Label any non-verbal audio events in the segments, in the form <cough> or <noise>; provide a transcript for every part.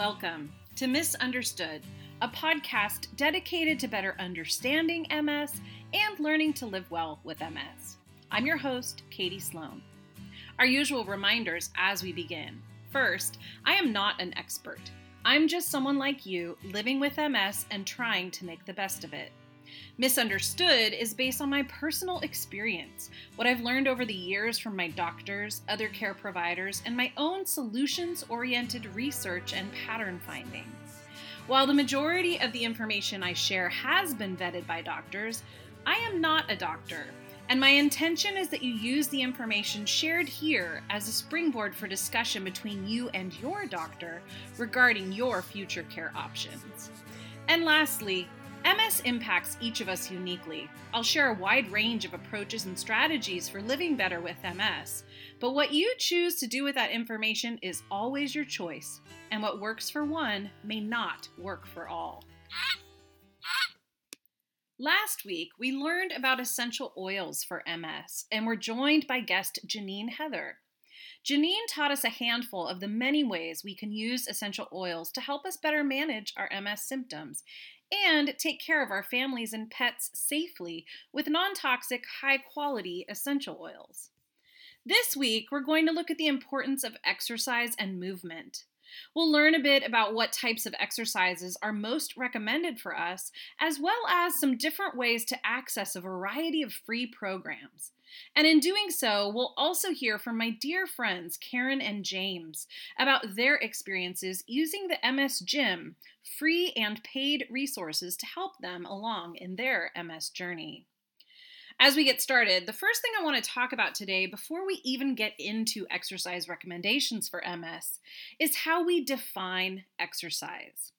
Welcome to Misunderstood, a podcast dedicated to better understanding MS and learning to live well with MS. I'm your host, Katie Sloan. Our usual reminders as we begin. First, I am not an expert. I'm just someone like you living with MS and trying to make the best of it. Misunderstood is based on my personal experience, what I've learned over the years from my doctors, other care providers, and my own solutions oriented research and pattern finding. While the majority of the information I share has been vetted by doctors, I am not a doctor, and my intention is that you use the information shared here as a springboard for discussion between you and your doctor regarding your future care options. And lastly, MS impacts each of us uniquely. I'll share a wide range of approaches and strategies for living better with MS, but what you choose to do with that information is always your choice, and what works for one may not work for all. Last week, we learned about essential oils for MS and were joined by guest Janine Heather. Janine taught us a handful of the many ways we can use essential oils to help us better manage our MS symptoms and take care of our families and pets safely with non toxic, high quality essential oils. This week, we're going to look at the importance of exercise and movement. We'll learn a bit about what types of exercises are most recommended for us, as well as some different ways to access a variety of free programs. And in doing so, we'll also hear from my dear friends Karen and James about their experiences using the MS Gym, free and paid resources to help them along in their MS journey. As we get started, the first thing I want to talk about today, before we even get into exercise recommendations for MS, is how we define exercise.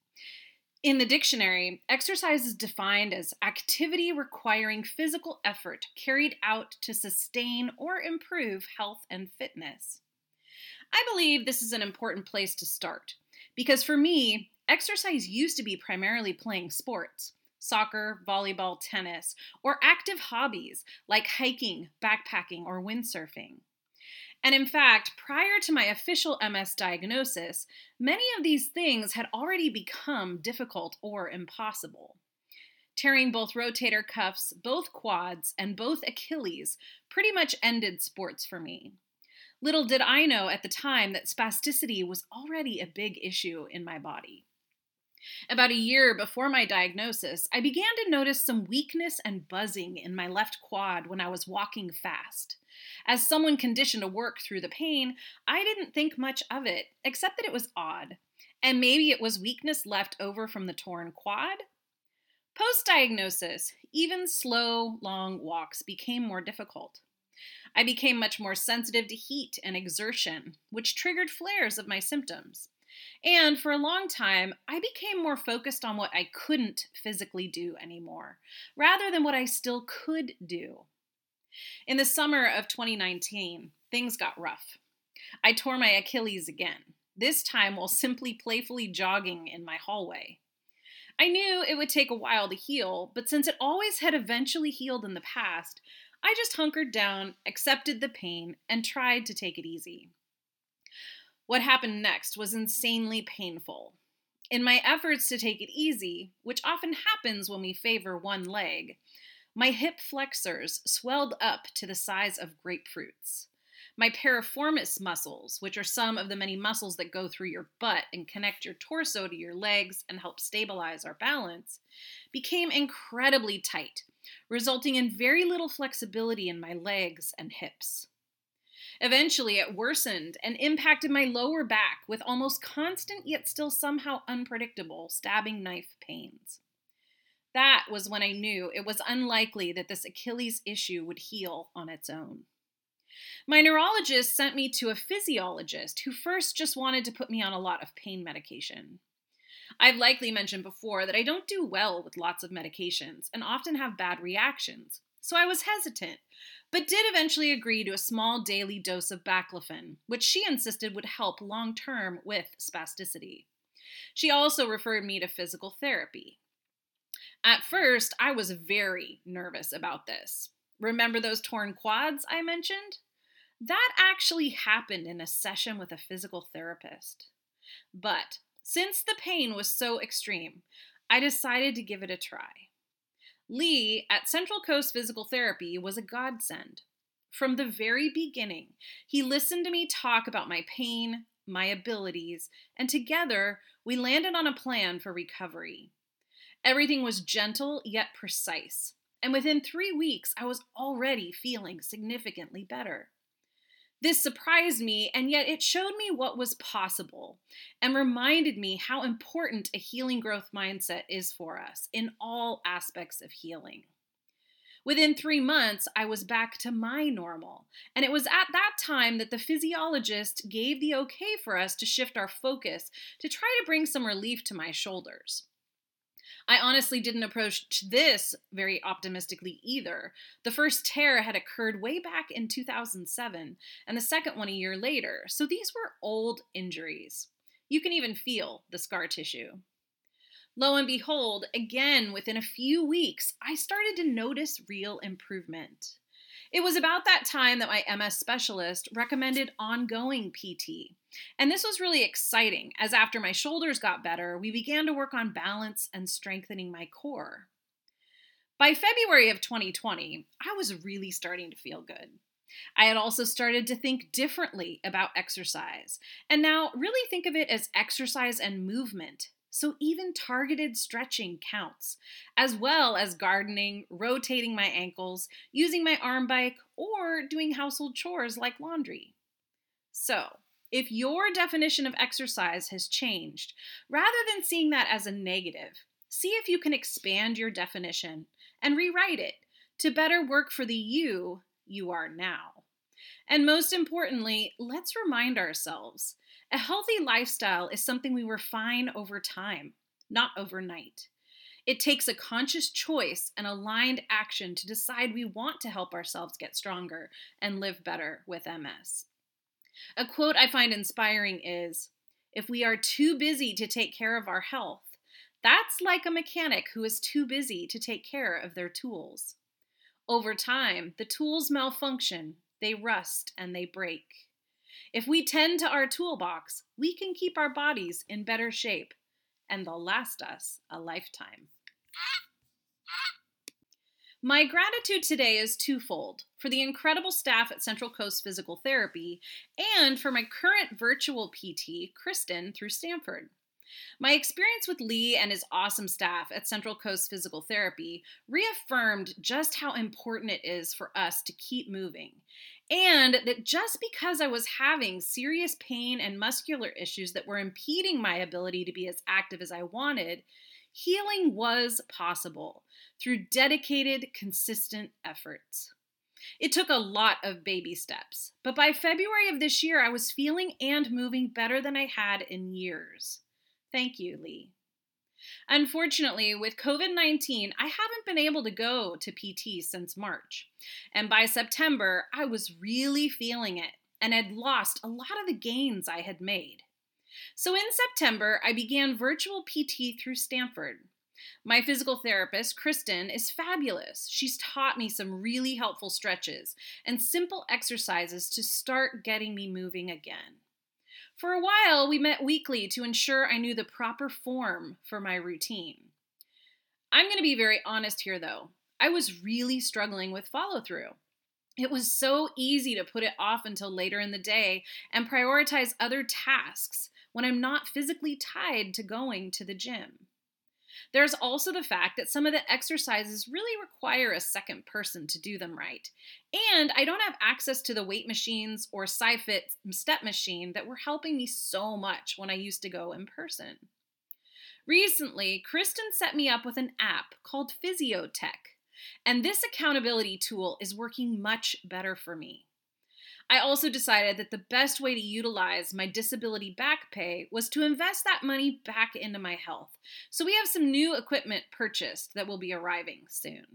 In the dictionary, exercise is defined as activity requiring physical effort carried out to sustain or improve health and fitness. I believe this is an important place to start because for me, exercise used to be primarily playing sports soccer, volleyball, tennis, or active hobbies like hiking, backpacking, or windsurfing. And in fact, prior to my official MS diagnosis, many of these things had already become difficult or impossible. Tearing both rotator cuffs, both quads, and both Achilles pretty much ended sports for me. Little did I know at the time that spasticity was already a big issue in my body. About a year before my diagnosis, I began to notice some weakness and buzzing in my left quad when I was walking fast. As someone conditioned to work through the pain, I didn't think much of it, except that it was odd. And maybe it was weakness left over from the torn quad? Post diagnosis, even slow, long walks became more difficult. I became much more sensitive to heat and exertion, which triggered flares of my symptoms. And for a long time, I became more focused on what I couldn't physically do anymore, rather than what I still could do. In the summer of 2019, things got rough. I tore my Achilles again, this time while simply playfully jogging in my hallway. I knew it would take a while to heal, but since it always had eventually healed in the past, I just hunkered down, accepted the pain, and tried to take it easy. What happened next was insanely painful. In my efforts to take it easy, which often happens when we favor one leg, my hip flexors swelled up to the size of grapefruits. My piriformis muscles, which are some of the many muscles that go through your butt and connect your torso to your legs and help stabilize our balance, became incredibly tight, resulting in very little flexibility in my legs and hips. Eventually, it worsened and impacted my lower back with almost constant yet still somehow unpredictable stabbing knife pains. That was when I knew it was unlikely that this Achilles issue would heal on its own. My neurologist sent me to a physiologist who first just wanted to put me on a lot of pain medication. I've likely mentioned before that I don't do well with lots of medications and often have bad reactions, so I was hesitant, but did eventually agree to a small daily dose of baclofen, which she insisted would help long term with spasticity. She also referred me to physical therapy, at first, I was very nervous about this. Remember those torn quads I mentioned? That actually happened in a session with a physical therapist. But Since the pain was so extreme, I decided to give it a try. Lee at Central Coast Physical Therapy was a godsend. From the very beginning, he listened to me talk about my pain, my abilities, and together we landed on a plan for recovery. Everything was gentle yet precise, and within three weeks, I was already feeling significantly better. This surprised me, and yet it showed me what was possible and reminded me how important a healing growth mindset is for us in all aspects of healing. Within three months, I was back to my normal, and it was at that time that the physiologist gave the okay for us to shift our focus to try to bring some relief to my shoulders. I honestly didn't approach this very optimistically either. The first tear had occurred way back in 2007, and the second one a year later, so these were old injuries. You can even feel the scar tissue. Lo and behold, again, within a few weeks, I started to notice real improvement. It was about that time that my MS specialist recommended ongoing PT. And this was really exciting, as after my shoulders got better, we began to work on balance and strengthening my core. By February of 2020, I was really starting to feel good. I had also started to think differently about exercise, and now really think of it as exercise and movement so even targeted stretching counts, as well as gardening, rotating my ankles, using my arm bike, or doing household chores like laundry. So, if your definition of exercise has changed, rather than seeing that as a negative, see if you can expand your definition and rewrite it to better work for the you you are now. And most importantly, let's remind ourselves a healthy lifestyle is something we refine over time, not overnight. It takes a conscious choice and aligned action to decide we want to help ourselves get stronger and live better with MS. A quote I find inspiring is If we are too busy to take care of our health, that's like a mechanic who is too busy to take care of their tools. Over time, the tools malfunction, they rust, and they break. If we tend to our toolbox, we can keep our bodies in better shape, and they'll last us a lifetime. My gratitude today is twofold for the incredible staff at Central Coast Physical Therapy and for my current virtual PT, Kristen, through Stanford. My experience with Lee and his awesome staff at Central Coast Physical Therapy reaffirmed just how important it is for us to keep moving and that just because I was having serious pain and muscular issues that were impeding my ability to be as active as I wanted, healing was possible through dedicated, consistent efforts. It took a lot of baby steps, but by February of this year, I was feeling and moving better than I had in years. Thank you, Lee. Unfortunately, with COVID 19, I haven't been able to go to PT since March. And by September, I was really feeling it and had lost a lot of the gains I had made. So in September, I began virtual PT through Stanford. My physical therapist, Kristen, is fabulous. She's taught me some really helpful stretches and simple exercises to start getting me moving again. For a while, we met weekly to ensure I knew the proper form for my routine. I'm going to be very honest here, though. I was really struggling with follow through. It was so easy to put it off until later in the day and prioritize other tasks when I'm not physically tied to going to the gym. There's also the fact that some of the exercises really require a second person to do them right. And I don't have access to the weight machines or SciFit step machine that were helping me so much when I used to go in person. Recently, Kristen set me up with an app called Physitrack, and this accountability tool is working much better for me. I also decided that the best way to utilize my disability back pay was to invest that money back into my health. So we have some new equipment purchased that will be arriving soon.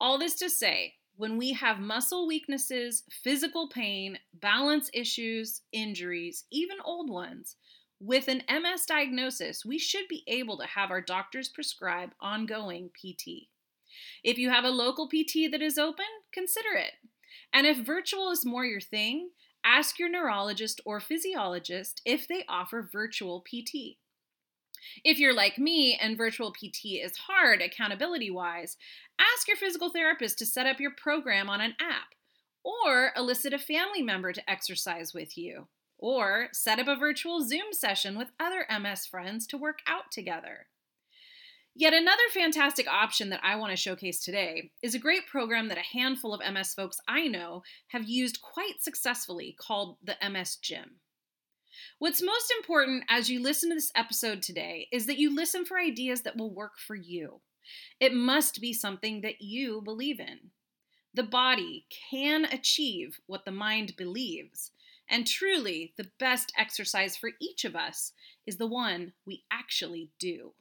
All this to say, when we have muscle weaknesses, physical pain, balance issues, injuries, even old ones, with an MS diagnosis, we should be able to have our doctors prescribe ongoing PT. If you have a local PT that is open, consider it. And if virtual is more your thing, ask your neurologist or physiologist if they offer virtual PT. If you're like me and virtual PT is hard accountability wise, ask your physical therapist to set up your program on an app, or elicit a family member to exercise with you, or set up a virtual Zoom session with other MS friends to work out together. Yet another fantastic option that I want to showcase today is a great program that a handful of MS folks I know have used quite successfully called the MS Gym. What's most important as you listen to this episode today is that you listen for ideas that will work for you. It must be something that you believe in. The body can achieve what the mind believes, and truly, the best exercise for each of us is the one we actually do.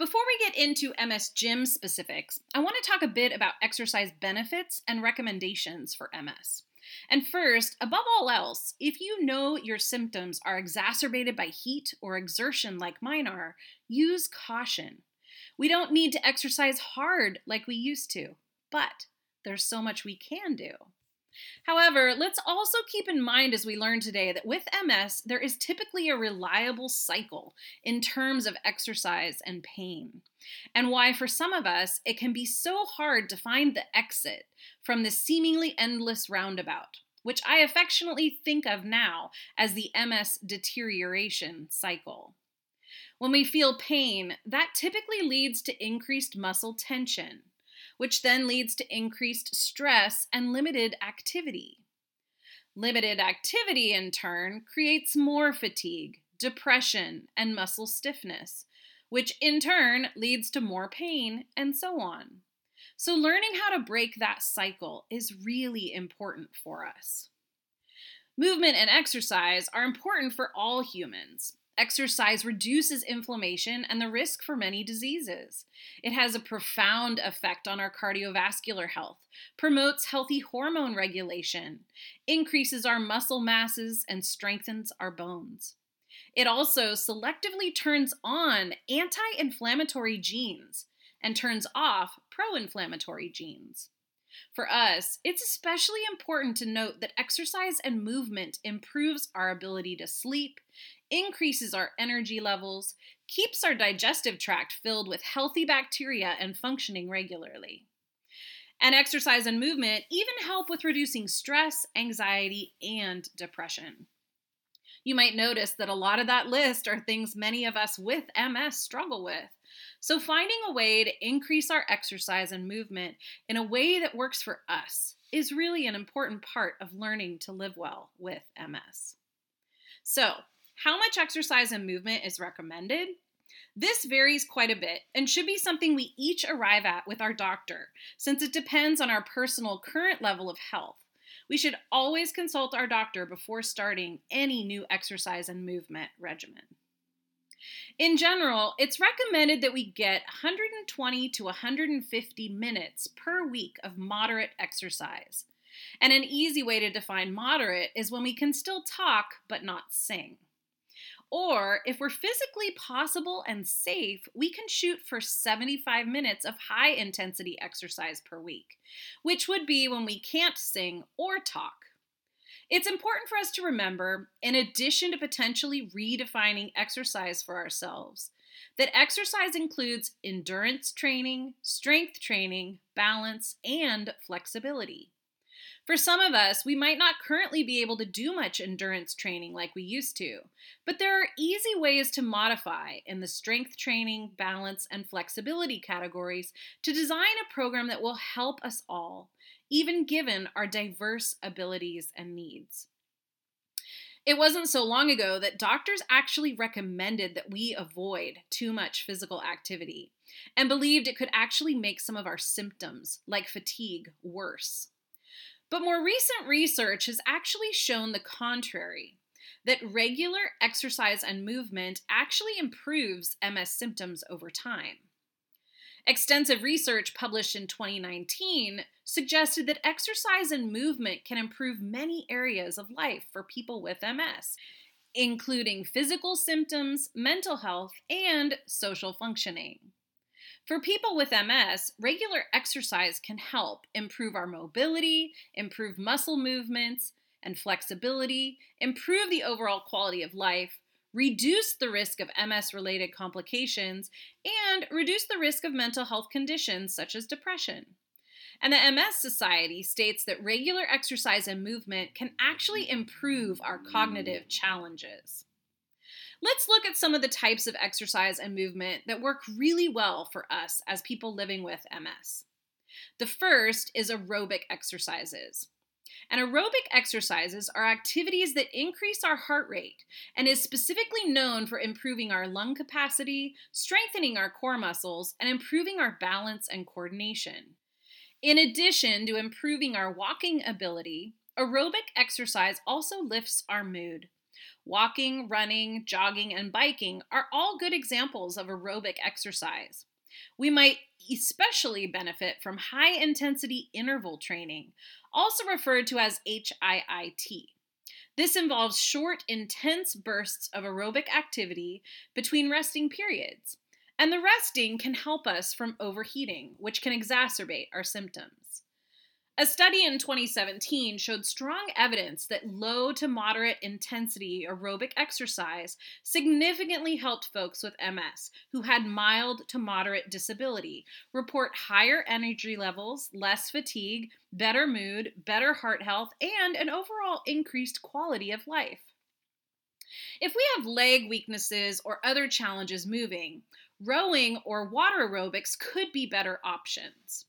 Before we get into MS Gym specifics, I want to talk a bit about exercise benefits and recommendations for MS. And first, above all else, if you know your symptoms are exacerbated by heat or exertion like mine are, use caution. We don't need to exercise hard like we used to, but there's so much we can do. However, let's also keep in mind as we learn today that with MS, there is typically a reliable cycle in terms of exercise and pain, and why for some of us it can be so hard to find the exit from this seemingly endless roundabout, which I affectionately think of now as the MS deterioration cycle. When we feel pain, that typically leads to increased muscle tension which then leads to increased stress and limited activity. Limited activity, in turn, creates more fatigue, depression, and muscle stiffness, which in turn leads to more pain, and so on. So, learning how to break that cycle is really important for us. Movement and exercise are important for all humans, Exercise reduces inflammation and the risk for many diseases. It has a profound effect on our cardiovascular health, promotes healthy hormone regulation, increases our muscle masses, and strengthens our bones. It also selectively turns on anti inflammatory genes and turns off pro inflammatory genes. For us, it's especially important to note that exercise and movement improves our ability to sleep, increases our energy levels, keeps our digestive tract filled with healthy bacteria and functioning regularly. And exercise and movement even help with reducing stress, anxiety, and depression. You might notice that a lot of that list are things many of us with MS struggle with. So, finding a way to increase our exercise and movement in a way that works for us is really an important part of learning to live well with MS. So, how much exercise and movement is recommended? This varies quite a bit and should be something we each arrive at with our doctor, since it depends on our personal current level of health. We should always consult our doctor before starting any new exercise and movement regimen. In general, it's recommended that we get 120 to 150 minutes per week of moderate exercise. And an easy way to define moderate is when we can still talk but not sing. Or if we're physically possible and safe, we can shoot for 75 minutes of high intensity exercise per week, which would be when we can't sing or talk. It's important for us to remember, in addition to potentially redefining exercise for ourselves, that exercise includes endurance training, strength training, balance, and flexibility. For some of us, we might not currently be able to do much endurance training like we used to, but there are easy ways to modify in the strength training, balance, and flexibility categories to design a program that will help us all even given our diverse abilities and needs. It wasn't so long ago that doctors actually recommended that we avoid too much physical activity and believed it could actually make some of our symptoms, like fatigue, worse. But more recent research has actually shown the contrary that regular exercise and movement actually improves MS symptoms over time. Extensive research published in 2019 suggested that exercise and movement can improve many areas of life for people with MS, including physical symptoms, mental health, and social functioning. For people with MS, regular exercise can help improve our mobility, improve muscle movements and flexibility, improve the overall quality of life, reduce the risk of MS related complications, and reduce the risk of mental health conditions such as depression. And the MS Society states that regular exercise and movement can actually improve our cognitive challenges. Let's look at some of the types of exercise and movement that work really well for us as people living with MS. The first is aerobic exercises. And aerobic exercises are activities that increase our heart rate and is specifically known for improving our lung capacity, strengthening our core muscles, and improving our balance and coordination. In addition to improving our walking ability, aerobic exercise also lifts our mood. Walking, running, jogging, and biking are all good examples of aerobic exercise. We might especially benefit from high intensity interval training, also referred to as HIIT. This involves short, intense bursts of aerobic activity between resting periods. And the resting can help us from overheating, which can exacerbate our symptoms. A study in 2017 showed strong evidence that low to moderate intensity aerobic exercise significantly helped folks with MS who had mild to moderate disability report higher energy levels, less fatigue, better mood, better heart health, and an overall increased quality of life. If we have leg weaknesses or other challenges moving, rowing or water aerobics could be better options.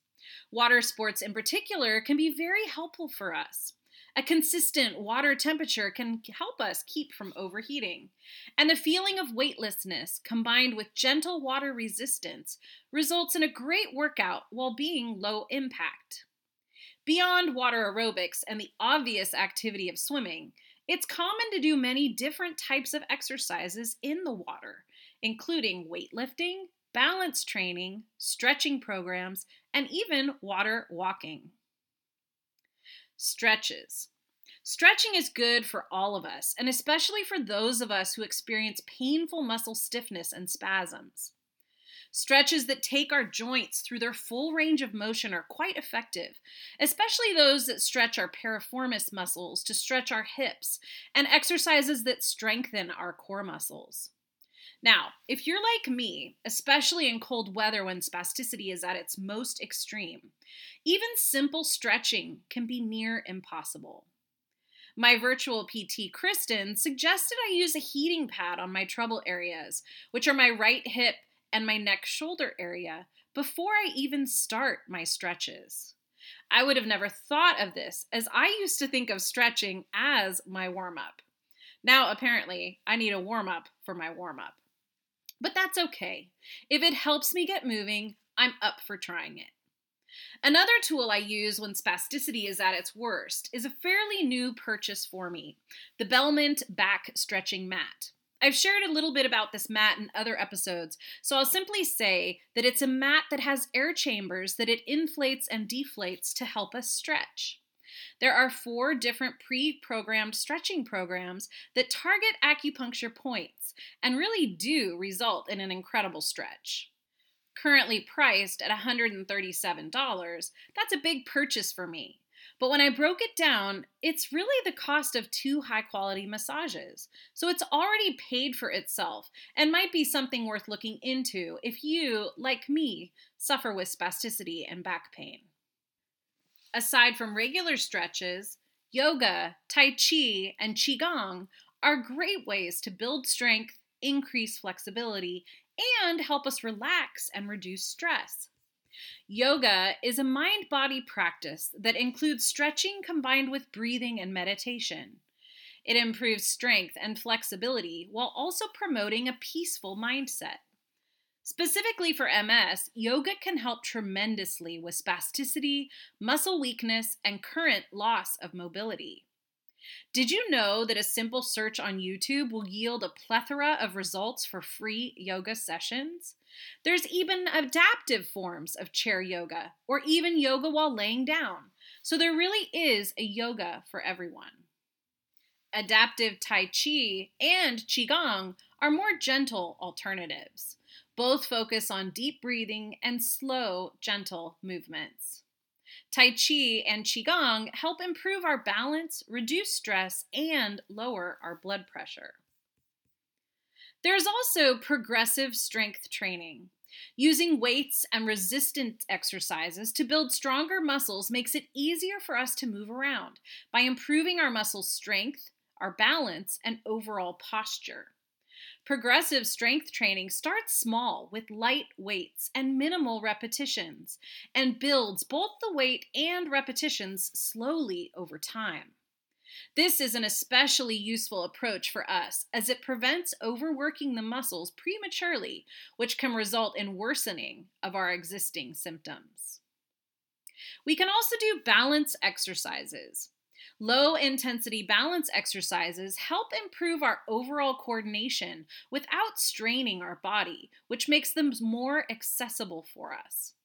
Water sports, in particular, can be very helpful for us. A consistent water temperature can help us keep from overheating. And the feeling of weightlessness combined with gentle water resistance results in a great workout while being low impact. Beyond water aerobics and the obvious activity of swimming, it's common to do many different types of exercises in the water, including weightlifting, balance training, stretching programs, and even water walking. Stretches. Stretching is good for all of us, and especially for those of us who experience painful muscle stiffness and spasms. Stretches that take our joints through their full range of motion are quite effective, especially those that stretch our piriformis muscles to stretch our hips, and exercises that strengthen our core muscles. Now, if you're like me, especially in cold weather when spasticity is at its most extreme, even simple stretching can be near impossible. My virtual PT, Kristen, suggested I use a heating pad on my trouble areas, which are my right hip and my neck shoulder area, before I even start my stretches. I would have never thought of this, as I used to think of stretching as my warm up. Now, apparently, I need a warm up for my warm up. But that's okay. If it helps me get moving, I'm up for trying it. Another tool I use when spasticity is at its worst is a fairly new purchase for me the Belmont Back Stretching Mat. I've shared a little bit about this mat in other episodes, so I'll simply say that it's a mat that has air chambers that it inflates and deflates to help us stretch. There are four different pre programmed stretching programs that target acupuncture points and really do result in an incredible stretch. Currently priced at $137, that's a big purchase for me. But when I broke it down, it's really the cost of two high quality massages. So it's already paid for itself and might be something worth looking into if you, like me, suffer with spasticity and back pain. Aside from regular stretches, yoga, tai chi, and qigong are great ways to build strength, increase flexibility, and help us relax and reduce stress. Yoga is a mind body practice that includes stretching combined with breathing and meditation. It improves strength and flexibility while also promoting a peaceful mindset. Specifically for MS, yoga can help tremendously with spasticity, muscle weakness, and current loss of mobility. Did you know that a simple search on YouTube will yield a plethora of results for free yoga sessions? There's even adaptive forms of chair yoga, or even yoga while laying down. So there really is a yoga for everyone. Adaptive Tai Chi and Qigong are more gentle alternatives. Both focus on deep breathing and slow, gentle movements. Tai Chi and Qigong help improve our balance, reduce stress, and lower our blood pressure. There's also progressive strength training. Using weights and resistance exercises to build stronger muscles makes it easier for us to move around by improving our muscle strength, our balance, and overall posture. Progressive strength training starts small with light weights and minimal repetitions and builds both the weight and repetitions slowly over time. This is an especially useful approach for us as it prevents overworking the muscles prematurely, which can result in worsening of our existing symptoms. We can also do balance exercises. Low intensity balance exercises help improve our overall coordination without straining our body, which makes them more accessible for us.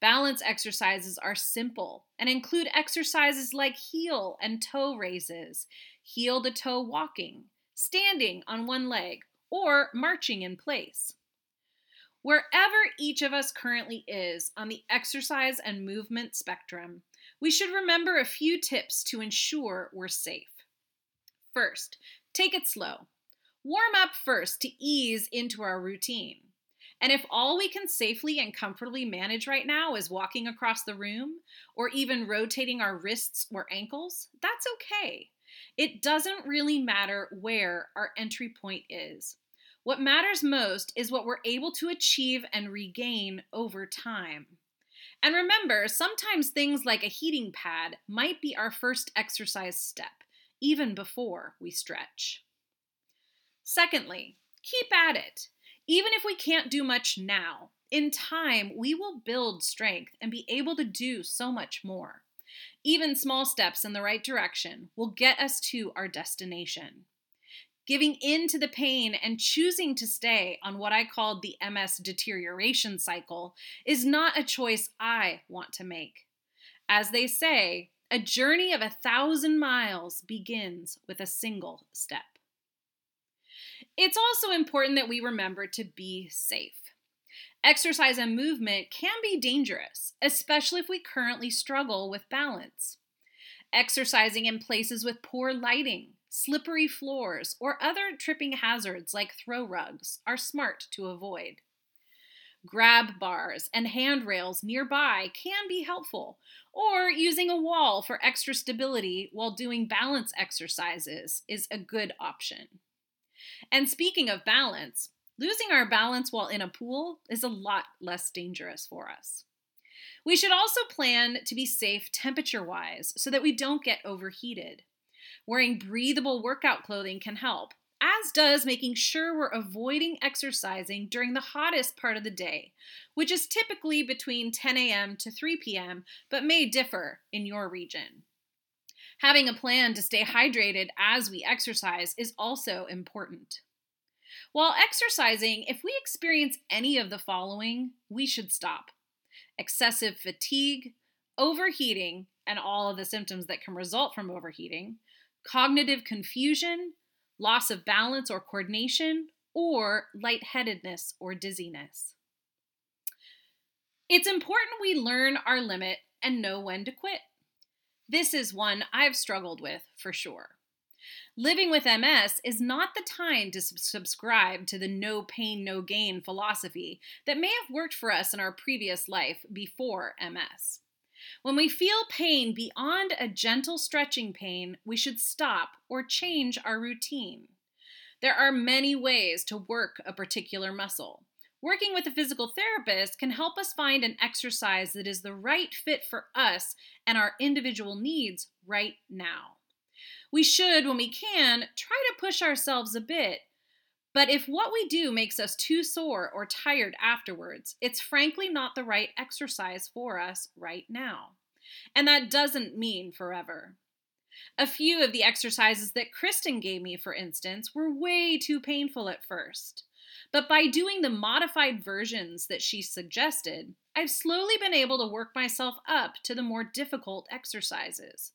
Balance exercises are simple and include exercises like heel and toe raises, heel to toe walking, standing on one leg, or marching in place. Wherever each of us currently is on the exercise and movement spectrum, we should remember a few tips to ensure we're safe. First, take it slow. Warm up first to ease into our routine. And if all we can safely and comfortably manage right now is walking across the room or even rotating our wrists or ankles, that's okay. It doesn't really matter where our entry point is. What matters most is what we're able to achieve and regain over time. And remember, sometimes things like a heating pad might be our first exercise step, even before we stretch. Secondly, keep at it. Even if we can't do much now, in time we will build strength and be able to do so much more. Even small steps in the right direction will get us to our destination giving in to the pain and choosing to stay on what I called the MS deterioration cycle is not a choice I want to make. As they say, a journey of a thousand miles begins with a single step. It's also important that we remember to be safe. Exercise and movement can be dangerous, especially if we currently struggle with balance. Exercising in places with poor lighting, slippery floors, or other tripping hazards like throw rugs are smart to avoid. Grab bars and handrails nearby can be helpful, or using a wall for extra stability while doing balance exercises is a good option. And speaking of balance, losing our balance while in a pool is a lot less dangerous for us. We should also plan to be safe temperature wise so that we don't get overheated. Wearing breathable workout clothing can help, as does making sure we're avoiding exercising during the hottest part of the day, which is typically between 10 a.m. to 3 p.m., but may differ in your region. Having a plan to stay hydrated as we exercise is also important. While exercising, if we experience any of the following, we should stop excessive fatigue, overheating, and all of the symptoms that can result from overheating, cognitive confusion, loss of balance or coordination, or lightheadedness or dizziness. It's important we learn our limit and know when to quit. This is one I've struggled with for sure. Living with MS is not the time to subscribe to the no pain, no gain philosophy that may have worked for us in our previous life before MS. When we feel pain beyond a gentle stretching pain, we should stop or change our routine. There are many ways to work a particular muscle. Working with a physical therapist can help us find an exercise that is the right fit for us and our individual needs right now. We should, when we can, try to push ourselves a bit but if what we do makes us too sore or tired afterwards, it's frankly not the right exercise for us right now. And that doesn't mean forever. A few of the exercises that Kristen gave me, for instance, were way too painful at first. But by doing the modified versions that she suggested, I've slowly been able to work myself up to the more difficult exercises.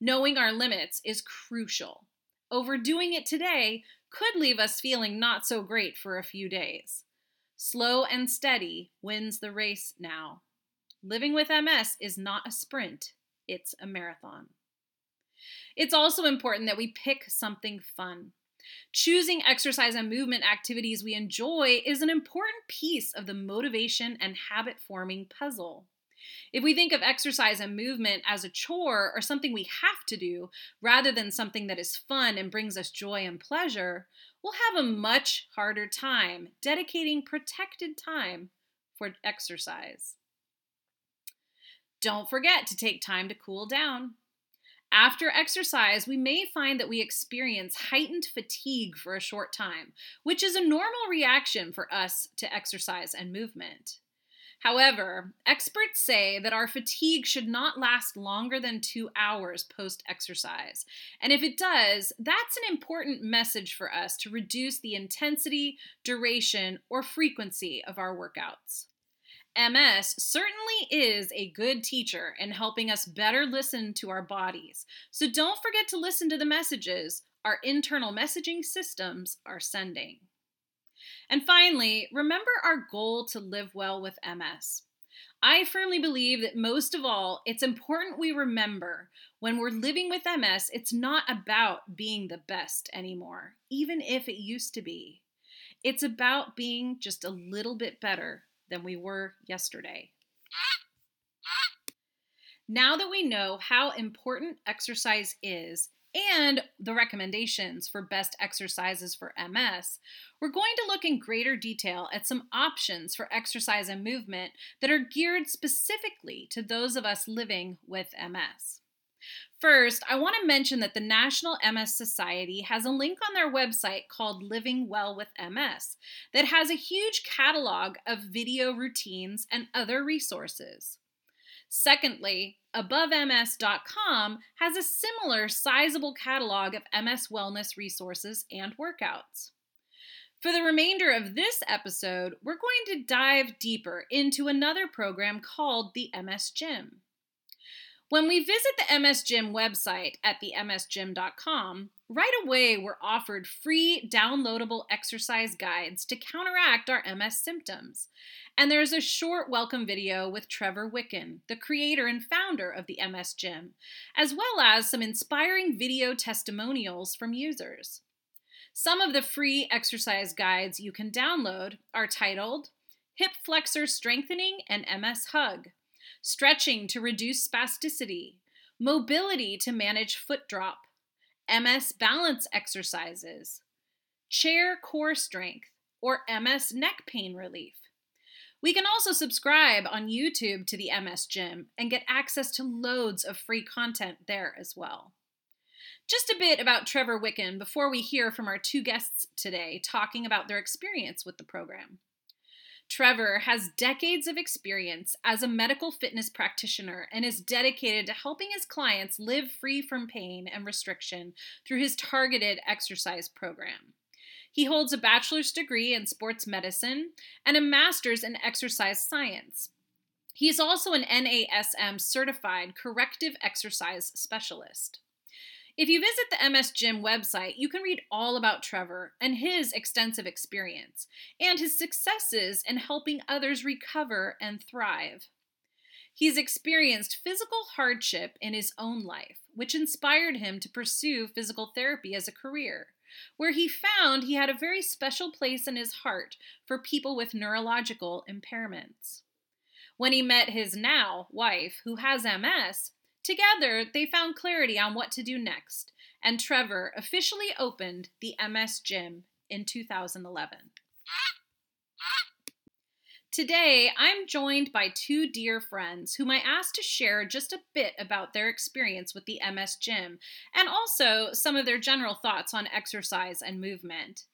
Knowing our limits is crucial. Overdoing it today could leave us feeling not so great for a few days. Slow and steady wins the race now. Living with MS is not a sprint, it's a marathon. It's also important that we pick something fun. Choosing exercise and movement activities we enjoy is an important piece of the motivation and habit forming puzzle. If we think of exercise and movement as a chore or something we have to do, rather than something that is fun and brings us joy and pleasure, we'll have a much harder time dedicating protected time for exercise. Don't forget to take time to cool down. After exercise, we may find that we experience heightened fatigue for a short time, which is a normal reaction for us to exercise and movement. However, experts say that our fatigue should not last longer than two hours post exercise. And if it does, that's an important message for us to reduce the intensity, duration, or frequency of our workouts. MS certainly is a good teacher in helping us better listen to our bodies. So don't forget to listen to the messages our internal messaging systems are sending. And finally, remember our goal to live well with MS. I firmly believe that most of all, it's important we remember when we're living with MS, it's not about being the best anymore, even if it used to be. It's about being just a little bit better than we were yesterday. Now that we know how important exercise is and the recommendations for best exercises for MS, we're going to look in greater detail at some options for exercise and movement that are geared specifically to those of us living with MS. First, I want to mention that the National MS Society has a link on their website called Living Well with MS that has a huge catalog of video routines and other resources. Secondly, AboveMS.com has a similar sizable catalog of MS wellness resources and workouts. For the remainder of this episode, we're going to dive deeper into another program called the MS Gym. When we visit the MS Gym website at themsgym.com, right away we're offered free downloadable exercise guides to counteract our MS symptoms. And there's a short welcome video with Trevor Wicken, the creator and founder of the MS Gym, as well as some inspiring video testimonials from users. Some of the free exercise guides you can download are titled Hip Flexor Strengthening and MS Hug stretching to reduce spasticity, mobility to manage foot drop, MS balance exercises, chair core strength, or MS neck pain relief. We can also subscribe on YouTube to the MS Gym and get access to loads of free content there as well. Just a bit about Trevor Wicken before we hear from our two guests today talking about their experience with the program. Trevor has decades of experience as a medical fitness practitioner and is dedicated to helping his clients live free from pain and restriction through his targeted exercise program. He holds a bachelor's degree in sports medicine and a master's in exercise science. He is also an NASM certified corrective exercise specialist. If you visit the MS Gym website, you can read all about Trevor and his extensive experience and his successes in helping others recover and thrive. He's experienced physical hardship in his own life, which inspired him to pursue physical therapy as a career, where he found he had a very special place in his heart for people with neurological impairments. When he met his now wife, who has MS, Together, they found clarity on what to do next, and Trevor officially opened the MS Gym in 2011. Today, I'm joined by two dear friends whom I asked to share just a bit about their experience with the MS Gym and also some of their general thoughts on exercise and movement.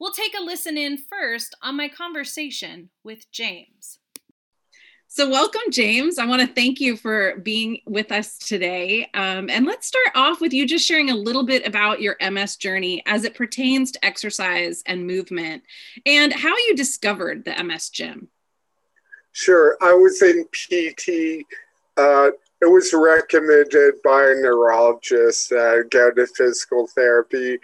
We'll take a listen in first on my conversation with James. So, welcome, James. I want to thank you for being with us today. Um, and let's start off with you just sharing a little bit about your MS journey as it pertains to exercise and movement and how you discovered the MS gym. Sure. I was in PT. Uh, it was recommended by a neurologist that I go to physical therapy.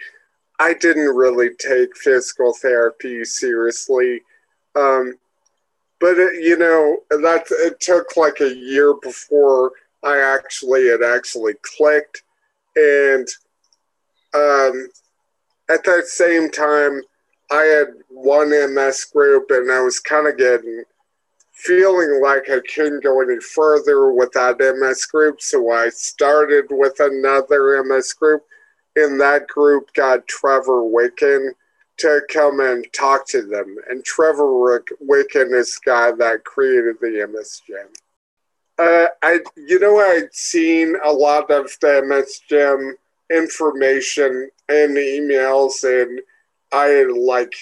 I didn't really take physical therapy seriously Um, but it, you know that it took like a year before I actually it actually clicked, and um, at that same time, I had one MS group, and I was kind of getting feeling like I couldn't go any further with that MS group, so I started with another MS group. In that group, got Trevor Wicken to come and talk to them. And Trevor Wicken is the guy that created the MS Gym. Uh, I, you know, I'd seen a lot of the MS Gym information and emails, and I like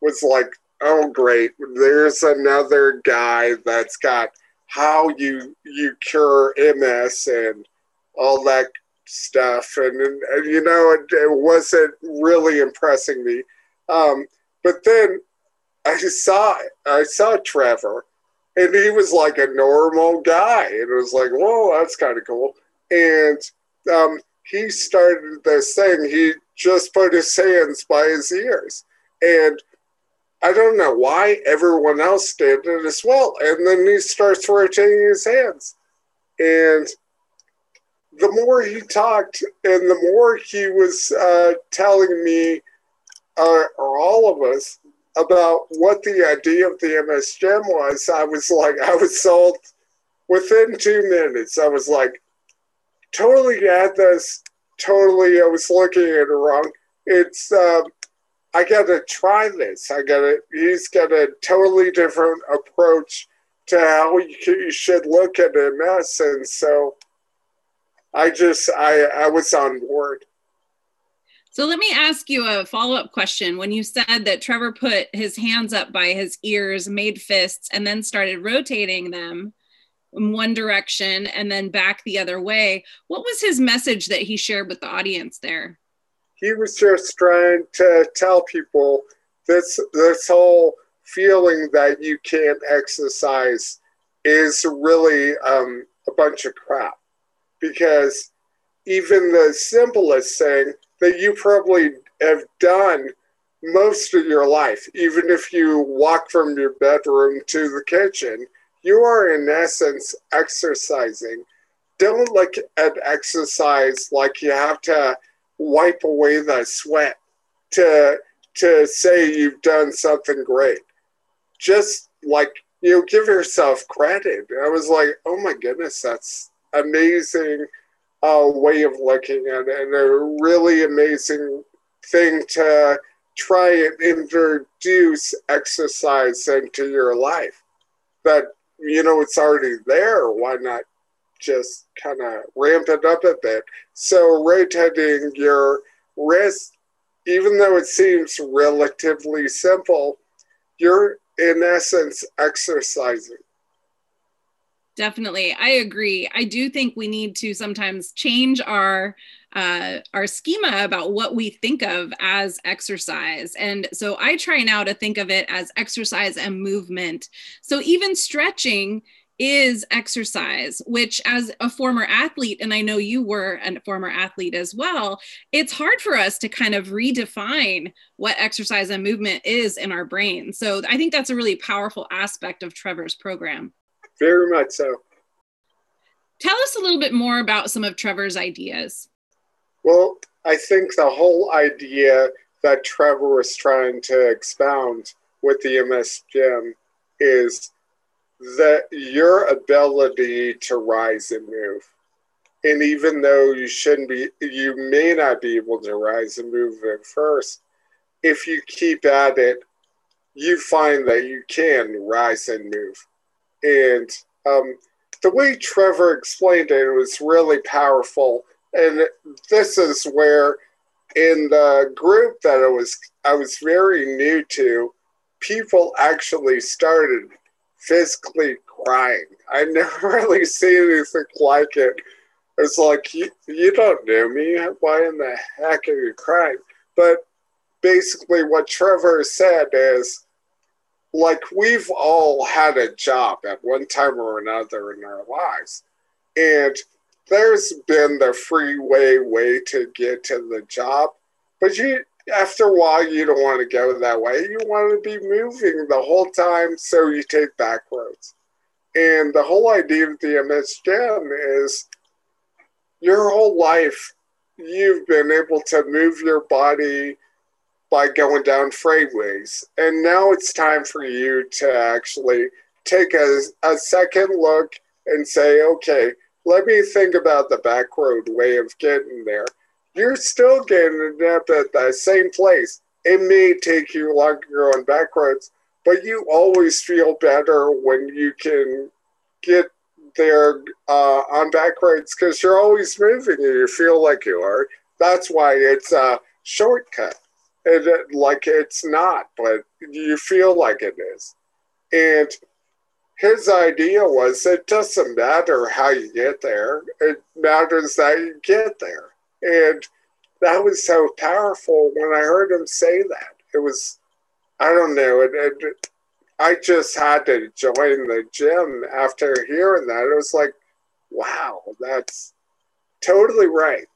was like, oh great, there's another guy that's got how you you cure MS and all that stuff, and, and you know, it, it wasn't really impressing me um, but then I saw I saw Trevor, and he was like a normal guy, and it was like, whoa, that's kind of cool. And um, he started this thing. He just put his hands by his ears, and I don't know why everyone else did it as well. And then he starts rotating his hands, and the more he talked, and the more he was uh, telling me uh, or all of us about what the idea of the MS was, I was like, I was sold within two minutes. I was like, totally at this, totally, I was looking at it wrong. It's, um, I got to try this. I got to, he's got a totally different approach to how you, you should look at MS. And so I just, I, I was on board. So let me ask you a follow up question. When you said that Trevor put his hands up by his ears, made fists, and then started rotating them in one direction and then back the other way, what was his message that he shared with the audience there? He was just trying to tell people this this whole feeling that you can't exercise is really um, a bunch of crap because even the simplest thing that you probably have done most of your life, even if you walk from your bedroom to the kitchen, you are in essence exercising. Don't look at exercise like you have to wipe away the sweat to to say you've done something great. Just like you know, give yourself credit. I was like, oh my goodness, that's amazing uh, way of looking at it and a really amazing thing to try and introduce exercise into your life. That, you know, it's already there. Why not just kind of ramp it up a bit? So, rotating your wrist, even though it seems relatively simple, you're in essence exercising. Definitely. I agree. I do think we need to sometimes change our uh, our schema about what we think of as exercise. And so I try now to think of it as exercise and movement. So even stretching is exercise, which, as a former athlete, and I know you were a former athlete as well, it's hard for us to kind of redefine what exercise and movement is in our brain. So I think that's a really powerful aspect of Trevor's program. Very much so. Tell us a little bit more about some of Trevor's ideas. Well, I think the whole idea that Trevor was trying to expound with the MS Gym is that your ability to rise and move. And even though you shouldn't be, you may not be able to rise and move at first, if you keep at it, you find that you can rise and move. And um, the way Trevor explained it, was really powerful. And this is where, in the group that I was, I was very new to, people actually started physically crying. I <laughs> never really seen anything like it. It's like you, you don't know me. Why in the heck are you crying? But basically, what Trevor said is like we've all had a job at one time or another in our lives. And there's been the freeway way to get to the job, but you after a while, you don't want to go that way. You want to be moving the whole time, so you take back roads. And the whole idea of the MS Gym is your whole life, you've been able to move your body by going down freeways. And now it's time for you to actually take a, a second look and say, okay, let me think about the back road way of getting there you're still getting up at the same place. It may take you longer on back roads, but you always feel better when you can get there uh, on back roads because you're always moving and you feel like you are. That's why it's a shortcut. It, uh, like it's not, but you feel like it is. And his idea was it doesn't matter how you get there, it matters that you get there. And that was so powerful when I heard him say that. It was, I don't know, it, it, I just had to join the gym after hearing that. It was like, wow, that's totally right.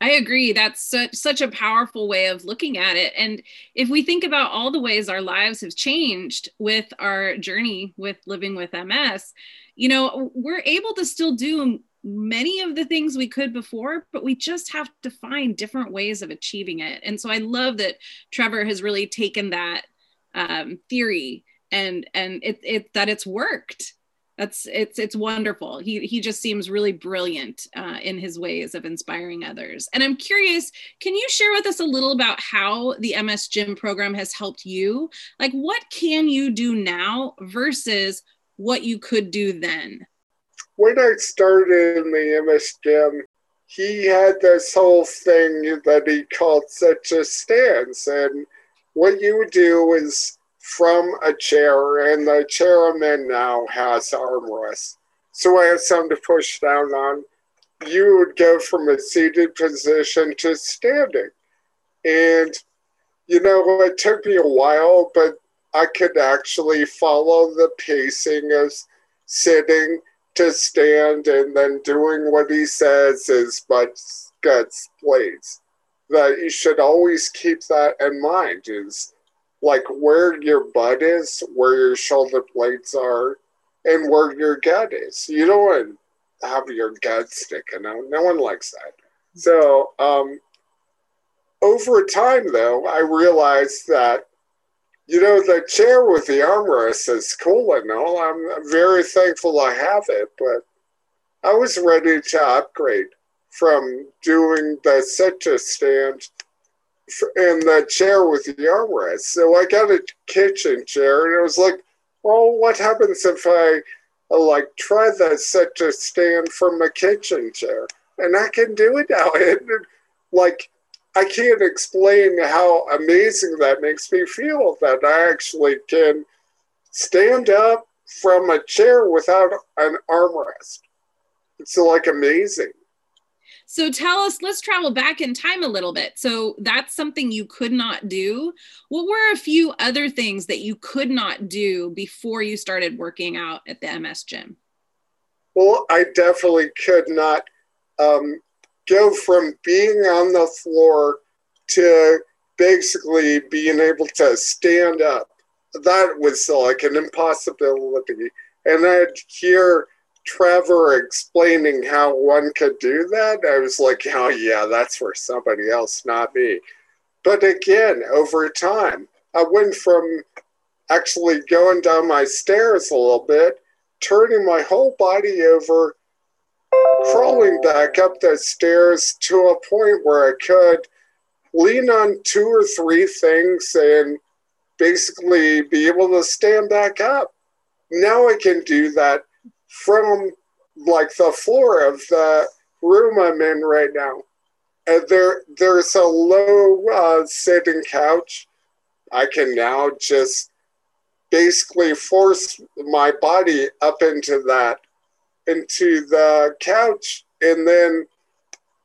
I agree. That's such such a powerful way of looking at it. And if we think about all the ways our lives have changed with our journey with living with MS, you know, we're able to still do many of the things we could before, but we just have to find different ways of achieving it. And so I love that Trevor has really taken that um, theory and and it, it that it's worked. That's it's it's wonderful. He he just seems really brilliant uh, in his ways of inspiring others. And I'm curious, can you share with us a little about how the MS Gym program has helped you? Like, what can you do now versus what you could do then? when I started in the MS Gym, he had this whole thing that he called sit-to-stand. And what you would do is from a chair, and the chairman now has armrests. So I have something to push down on. You would go from a seated position to standing. And, you know, it took me a while, but I could actually follow the pacing of sitting to stand and then doing what he says is but guts plays. That you should always keep that in mind is like where your butt is, where your shoulder blades are, and where your gut is. You don't want to have your gut sticking out. No one likes that. So um, over time, though, I realized that you know, the chair with the armrest is cool and all. I'm very thankful I have it, but I was ready to upgrade from doing the sit-to stand and the chair with the armrest. So I got a kitchen chair, and it was like, well, what happens if I like try the sit-to stand from a kitchen chair? And I can do it now. <laughs> And like I can't explain how amazing that makes me feel that I actually can stand up from a chair without an armrest. It's like amazing. So tell us, let's travel back in time a little bit. So that's something you could not do. What were a few other things that you could not do before you started working out at the MS gym? Well, I definitely could not um, go from being on the floor to basically being able to stand up. That was like an impossibility. And I'd hear Trevor explaining how one could do that. I was like, oh, yeah, that's for somebody else, not me. But again, over time, I went from actually going down my stairs a little bit, turning my whole body over crawling back up the stairs to a point where I could lean on two or three things and basically be able to stand back up. Now I can do that from like the floor of the room I'm in right now. And there, there's a low uh, sitting couch. I can now just basically force my body up into that into the couch and then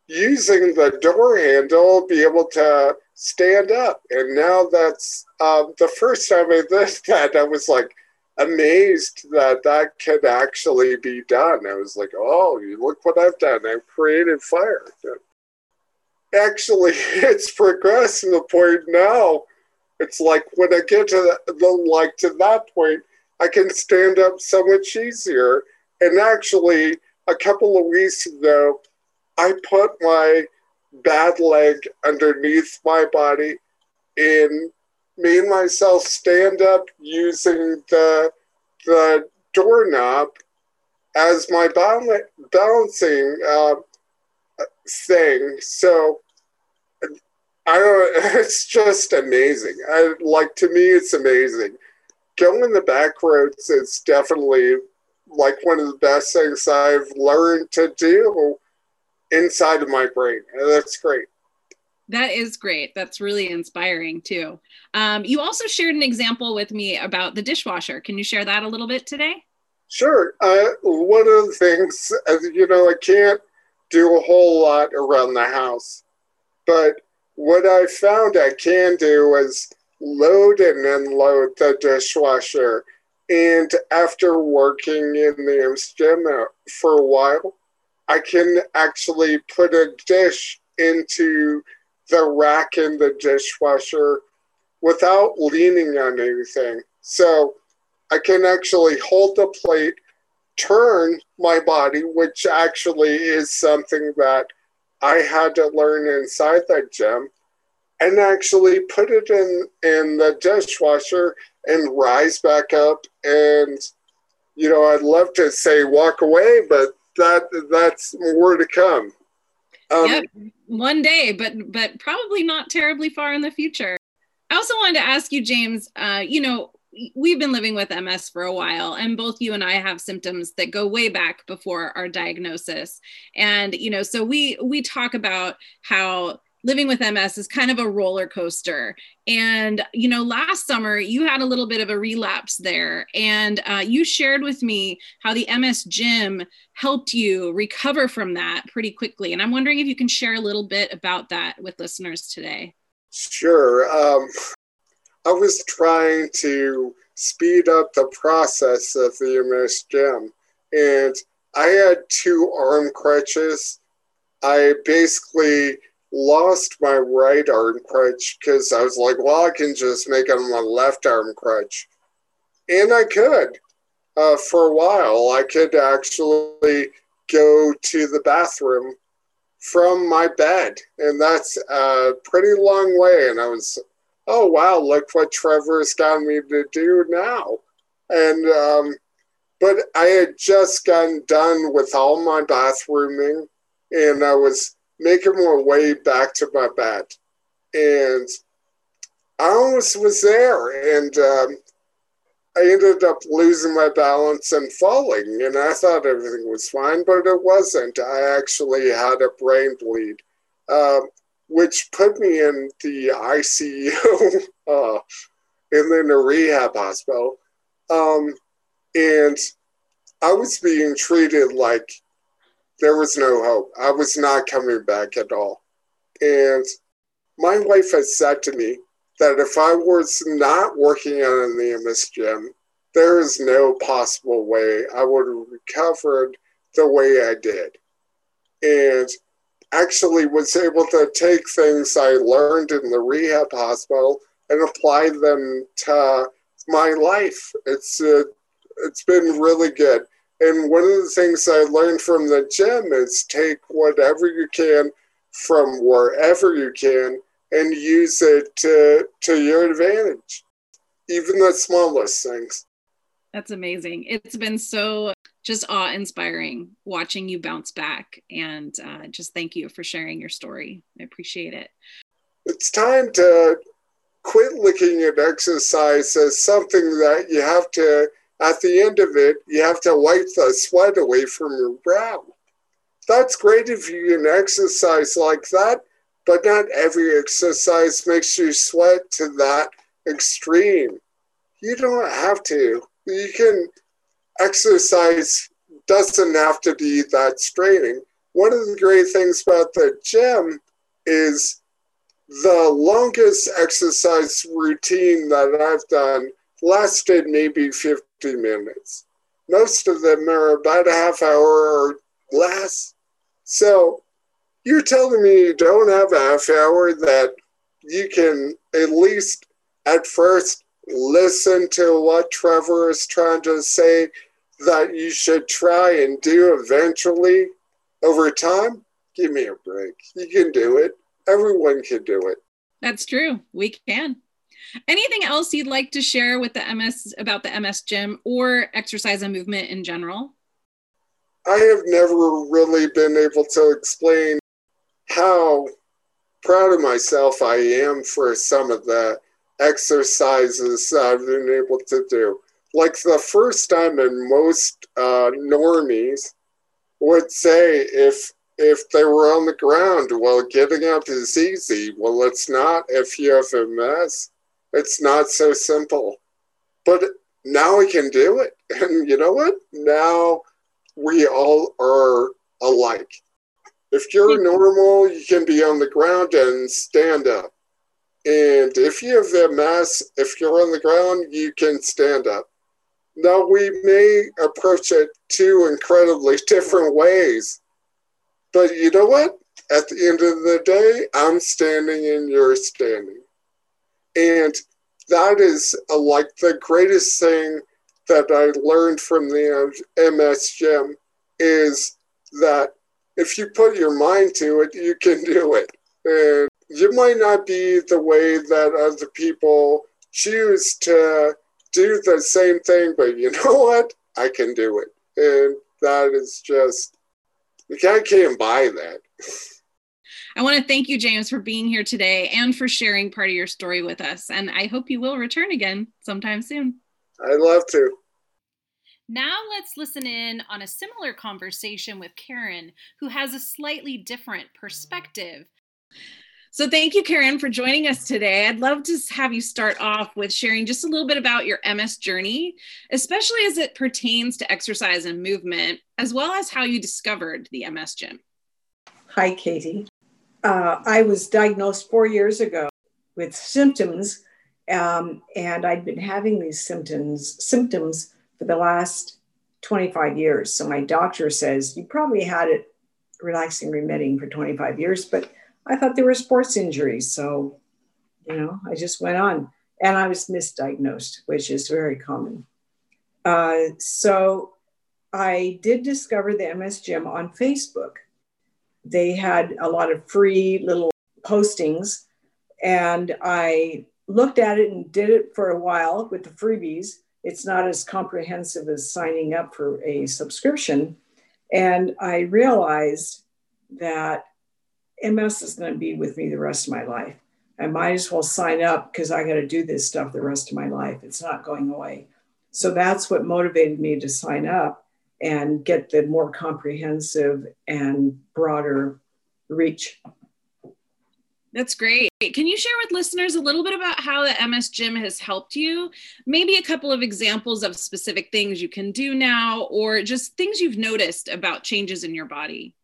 using the door handle be able to stand up and now that's um, the first time i did <laughs> that i was like amazed that that could actually be done i was like oh you look what i've done i've created fire actually, <laughs> it's progressed to the point now. It's like when I get to the, the like to that point, I can stand up so much easier. And actually, a couple of weeks ago, I put my bad leg underneath my body and made myself stand up using the the doorknob as my balancing uh, thing. So I don't. <laughs> It's just amazing. I like to me, it's amazing. Going the back roads is definitely like one of the best things I've learned to do inside of my brain. That's great. That is great. That's really inspiring too. Um, you also shared an example with me about the dishwasher. Can you share that a little bit today? Sure. Uh, one of the things, you know, I can't do a whole lot around the house, but what I found I can do is load and unload the dishwasher. And after working in the gym for a while, I can actually put a dish into the rack in the dishwasher without leaning on anything. So I can actually hold the plate, turn my body, which actually is something that I had to learn inside that gym, and actually put it in in the dishwasher and rise back up and you know I'd love to say walk away, but that that's more to come. Um, yep, one day, but but probably not terribly far in the future. I also wanted to ask you, James. Uh, you know, we've been living with MS for a while, and both you and I have symptoms that go way back before our diagnosis. And you know, so we we talk about how living with MS is kind of a roller coaster. And, you know, last summer you had a little bit of a relapse there. And uh, you shared with me how the MS gym helped you recover from that pretty quickly. And I'm wondering if you can share a little bit about that with listeners today. Sure. Um, I was trying to speed up the process of the MS gym. And I had two arm crutches. I basically lost my right arm crutch because I was like, well, I can just make it on my left arm crutch. And I could. Uh, for a while, I could actually go to the bathroom from my bed. And that's a pretty long way. And I was, oh, wow, look what Trevor's got me to do now. And, um, but I had just gotten done with all my bathrooming and I was making my way back to my bed. And I almost was there. And um, I ended up losing my balance and falling. And I thought everything was fine, but it wasn't. I actually had a brain bleed, um, which put me in the ICU <laughs> uh, and then a rehab hospital. Um, and I was being treated like there was no hope. I was not coming back at all. And my wife has said to me that if I was not working on the MS gym, there is no possible way I would have recovered the way I did. And actually was able to take things I learned in the rehab hospital and apply them to my life. It's uh, it's been really good. And one of the things I learned from the gym is take whatever you can from wherever you can and use it to, to your advantage, even the smallest things. That's amazing. It's been so just awe inspiring watching you bounce back. And uh, just thank you for sharing your story. I appreciate it. It's time to quit looking at exercise as something that you have to at the end of it, you have to wipe the sweat away from your brow. That's great if you can exercise like that, but not every exercise makes you sweat to that extreme. You don't have to. You can exercise doesn't have to be that straining. One of the great things about the gym is the longest exercise routine that I've done lasted maybe 50 minutes. Most of them are about a half hour or less. So you're telling me you don't have a half hour that you can at least at first listen to what Trevor is trying to say that you should try and do eventually over time? Give me a break. You can do it. Everyone can do it. That's true. We can. Anything else you'd like to share with the MS about the MS gym or exercise and movement in general? I have never really been able to explain how proud of myself I am for some of the exercises I've been able to do. Like the first time, and most uh, normies would say if if they were on the ground, well, getting up is easy. Well, it's not if you have MS. It's not so simple. But now we can do it. <laughs> And you know what? Now we all are alike. If you're normal, you can be on the ground and stand up. And if you have MS, if you're on the ground, you can stand up. Now, we may approach it two incredibly <laughs> different ways, but you know what? At the end of the day, I'm standing and you're standing. And that is uh, like the greatest thing that I learned from the MS gym is that if you put your mind to it, you can do it. And you might not be the way that other people choose to do the same thing, but you know <laughs> what? I can do it. And that is just, can't, can't buy that. <laughs> I want to thank you, James, for being here today and for sharing part of your story with us. And I hope you will return again sometime soon. I'd love to. Now let's listen in on a similar conversation with Karen, who has a slightly different perspective. So, thank you, Karen, for joining us today. I'd love to have you start off with sharing just a little bit about your MS journey, especially as it pertains to exercise and movement, as well as how you discovered the MS gym. Hi, Katie. Uh, I was diagnosed four years ago with symptoms, um, and I'd been having these symptoms symptoms for the last 25 years. So my doctor says, You probably had it relapsing remitting for 25 years, but I thought they were sports injuries. So, you know, I just went on and I was misdiagnosed, which is very common. Uh, so I did discover the MS Gym on Facebook. They had a lot of free little postings, and I looked at it and did it for a while with the freebies it's not as comprehensive as signing up for a subscription. And I realized that MS is going to be with me the rest of my life. I might as well sign up because I got to do this stuff the rest of my life. It's not going away. So that's what motivated me to sign up and get the more comprehensive and broader reach. That's great. Can you share with listeners a little bit about how the MS Gym has helped you? Maybe a couple of examples of specific things you can do now, or just things you've noticed about changes in your body.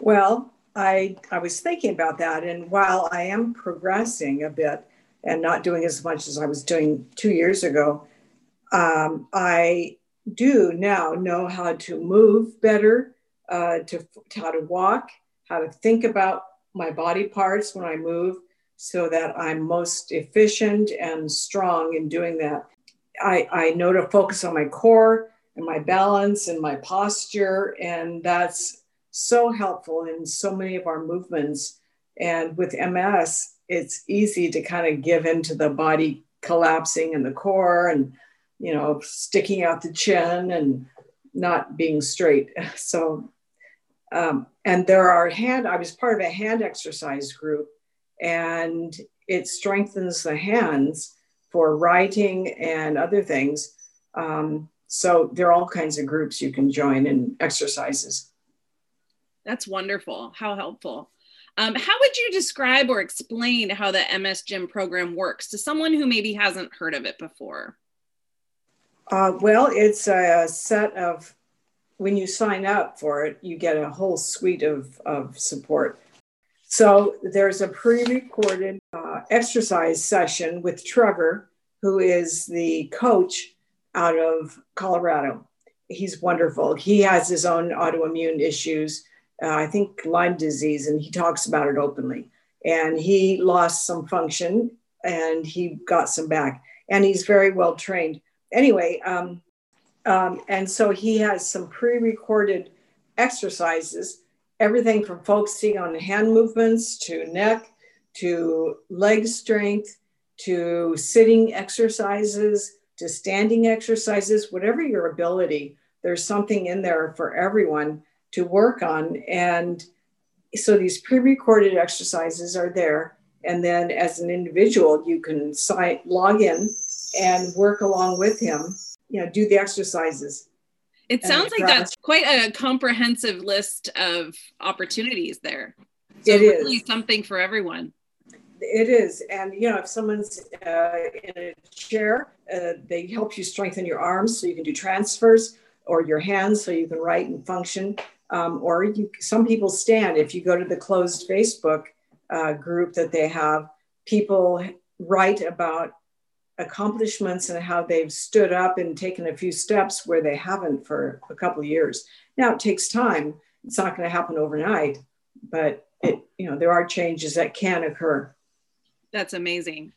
Well, I, I was thinking about that. And while I am progressing a bit and not doing as much as I was doing two years ago, um, I do now know how to move better, uh, to, to how to walk, how to think about my body parts when I move so that I'm most efficient and strong in doing that. I, I know to focus on my core and my balance and my posture, and that's so helpful in so many of our movements. And with MS, it's easy to kind of give into the body collapsing in the core and, you know, sticking out the chin and not being straight. <laughs> So um, and there are hand, I was part of a hand exercise group, and it strengthens the hands for writing and other things. Um, so there are all kinds of groups you can join in exercises. That's wonderful. How helpful. Um, how would you describe or explain how the MS Gym program works to someone who maybe hasn't heard of it before? Uh, well, it's a set of when you sign up for it, you get a whole suite of, of support. So there's a pre recorded uh, exercise session with Trevor, who is the coach out of Colorado. He's wonderful. He has his own autoimmune issues. uh, I think Lyme disease, and he talks about it openly. And he lost some function and he got some back. And he's very well trained. Anyway, um, um, and so he has some pre recorded exercises, everything from focusing on hand movements to neck to leg strength to sitting exercises to standing exercises, whatever your ability, there's something in there for everyone to work on. And so these pre recorded exercises are there. And then as an individual, you can sign, log in and work along with him, you know, do the exercises. It sounds like that's quite a comprehensive list of opportunities there. So it really is. something for everyone. It is. And, you know, if someone's uh, in a chair, uh, they help you strengthen your arms so you can do transfers or your hands so you can write and function. Um, or you, some people stand. If you go to the closed Facebook uh, group that they have, people write about accomplishments and how they've stood up and taken a few steps where they haven't for a couple of years. Now it takes time. It's not going to happen overnight, but it, you know, there are changes that can occur. That's amazing.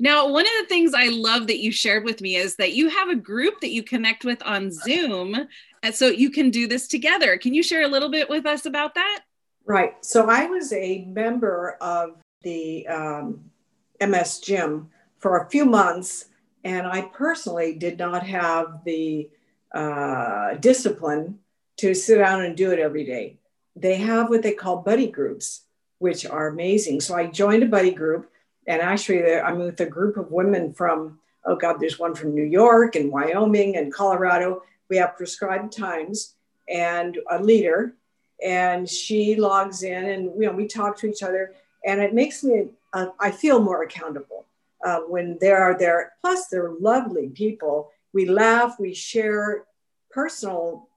Now, one of the things I love that you shared with me is that you have a group that you connect with on Zoom. And so you can do this together. Can you share a little bit with us about that? Right. So I was a member of the um, MS Gym for a few months, and I personally did not have the uh, discipline to sit down and do it every day. They have what they call buddy groups, which are amazing. So I joined a buddy group and actually, I'm with a group of women from, oh God, there's one from New York and Wyoming and Colorado. We have prescribed times and a leader, and she logs in and you know we talk to each other, and it makes me uh, I feel more accountable uh, when they are there. Plus, they're lovely people. We laugh, we share personal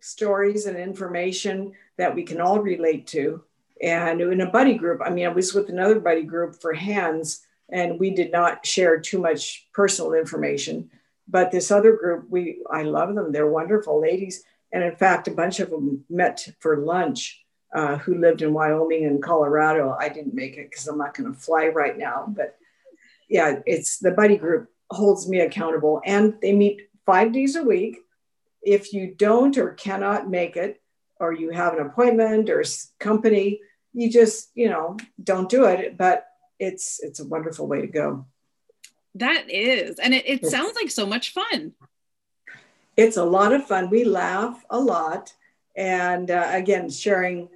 stories and information that we can all relate to and in a buddy group, I mean, I was with another buddy group for hands, and we did not share too much personal information. But this other group, we I love them. They're wonderful ladies, and in fact, a bunch of them met for lunch. Uh, who lived in Wyoming and Colorado? I didn't make it because I'm not going to fly right now. But yeah, it's the buddy group holds me accountable, and they meet five days a week. If you don't or cannot make it, or you have an appointment or company, you just, you know, don't do it. But it's it's a wonderful way to go. That is. And it, it sounds like so much fun. It's a lot of fun. We laugh a lot. And uh, again, sharing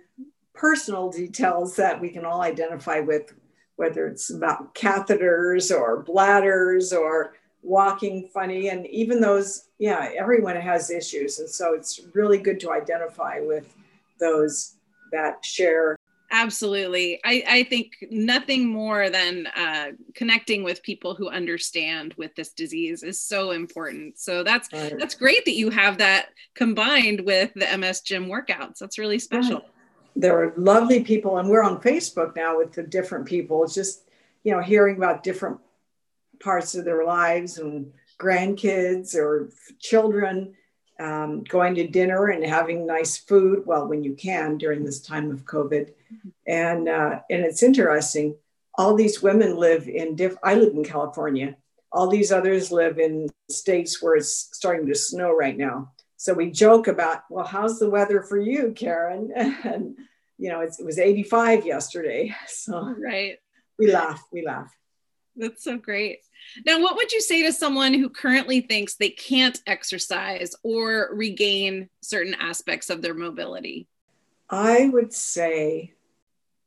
personal details that we can all identify with, whether it's about catheters or bladders or walking funny. And even those yeah everyone has issues. And so it's really good to identify with those that share. Absolutely. I, I think nothing more than uh, connecting with people who understand with this disease is so important. So that's right. that's great that you have that combined with the ms gym workouts. That's really special. Right. There are lovely people and we're on facebook now with the different people. It's just you know hearing about different parts of their lives and grandkids or children um, going to dinner and having nice food. Well when you can during this time of covid. And uh, and it's interesting. All these women live in diff i live in california. All these others live in states where it's starting to snow right now so we joke about well how's the weather for you karen? <laughs> And you know it was 85 yesterday. <laughs> So right. we laugh we laugh. That's so great. Now, what would you say to someone who currently thinks they can't exercise or regain certain aspects of their mobility? I would say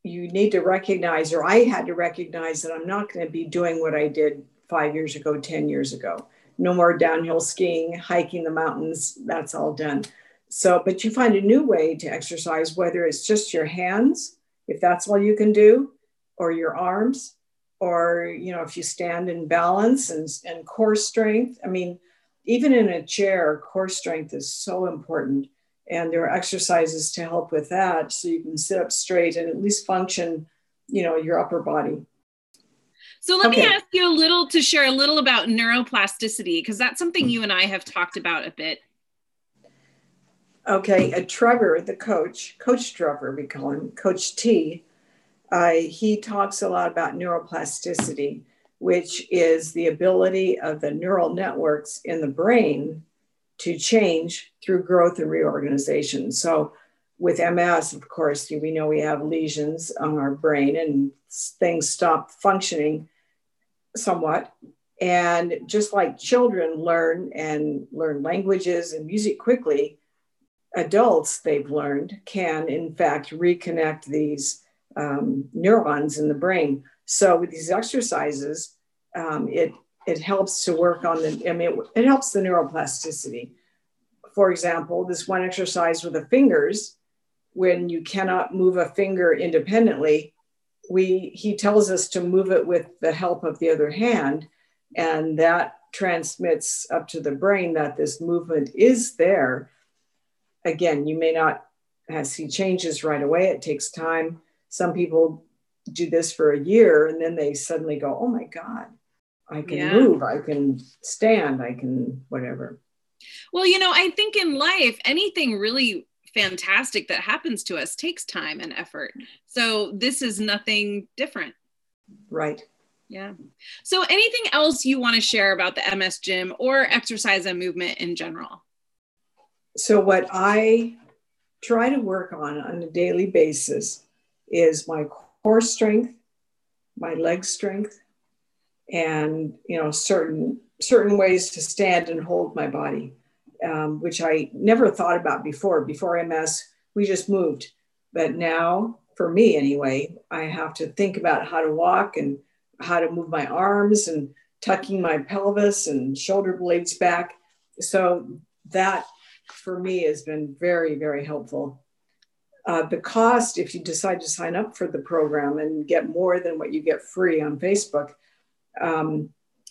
you need to recognize, or I had to recognize, that I'm not going to be doing what I did five years ago, 10 years ago. No more downhill skiing, hiking the mountains, that's all done. So, but you find a new way to exercise, whether it's just your hands, if that's all you can do, or your arms, or you know if you stand in balance and, and core strength i mean even in a chair core strength is so important and there are exercises to help with that so you can sit up straight and at least function you know your upper body so let okay. me ask you a little to share a little about neuroplasticity because that's something you and i have talked about a bit Okay, uh, Trevor, the coach, Coach Trevor, we call him, Coach T, uh, he talks a lot about neuroplasticity, which is the ability of the neural networks in the brain to change through growth and reorganization. So, with MS, of course, we know we have lesions on our brain and things stop functioning somewhat. And just like children learn and learn languages and music quickly, adults, they've learned, can in fact reconnect these um, neurons in the brain. So with these exercises, um, it it helps to work on the. I mean, it, it helps the neuroplasticity. For example, this one exercise with the fingers, when you cannot move a finger independently, we he tells us to move it with the help of the other hand, and that transmits up to the brain that this movement is there again, you may not see changes right away. It takes time. Some people do this for a year and then they suddenly go, oh my God, I can yeah. move, I can stand, I can whatever. Well, you know, I think in life, anything really fantastic that happens to us takes time and effort. So this is nothing different. Right. Yeah. So anything else you want to share about the MS gym or exercise and movement in general? so what I try to work on on a daily basis is my core strength, my leg strength, and you know certain certain ways to stand and hold my body, um, which I never thought about before. Before MS, we just moved, but now for me anyway, I have to think about how to walk and how to move my arms and tucking my pelvis and shoulder blades back. So that for me has been very, very helpful. Uh, the cost, if you decide to sign up for the program and get more than what you get free on Facebook, um,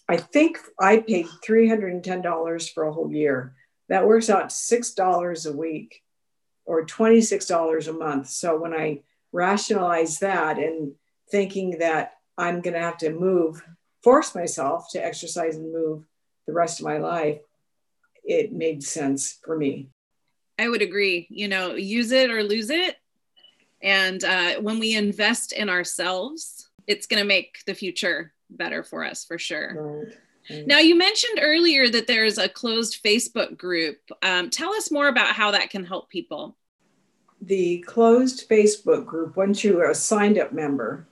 I think I paid $310 for a whole year. That works out to $6 a week or $26 a month. So when I rationalize that and thinking that I'm going to have to move, force myself to exercise and move the rest of my life, it made sense for me. I would agree. You know, use it or lose it. And uh, when we invest in ourselves, it's going to make the future better for us for sure. Right. Right. Now, you mentioned earlier that there's a closed Facebook group. Um, tell us more about how that can help people. The closed Facebook group, once you are a signed up member,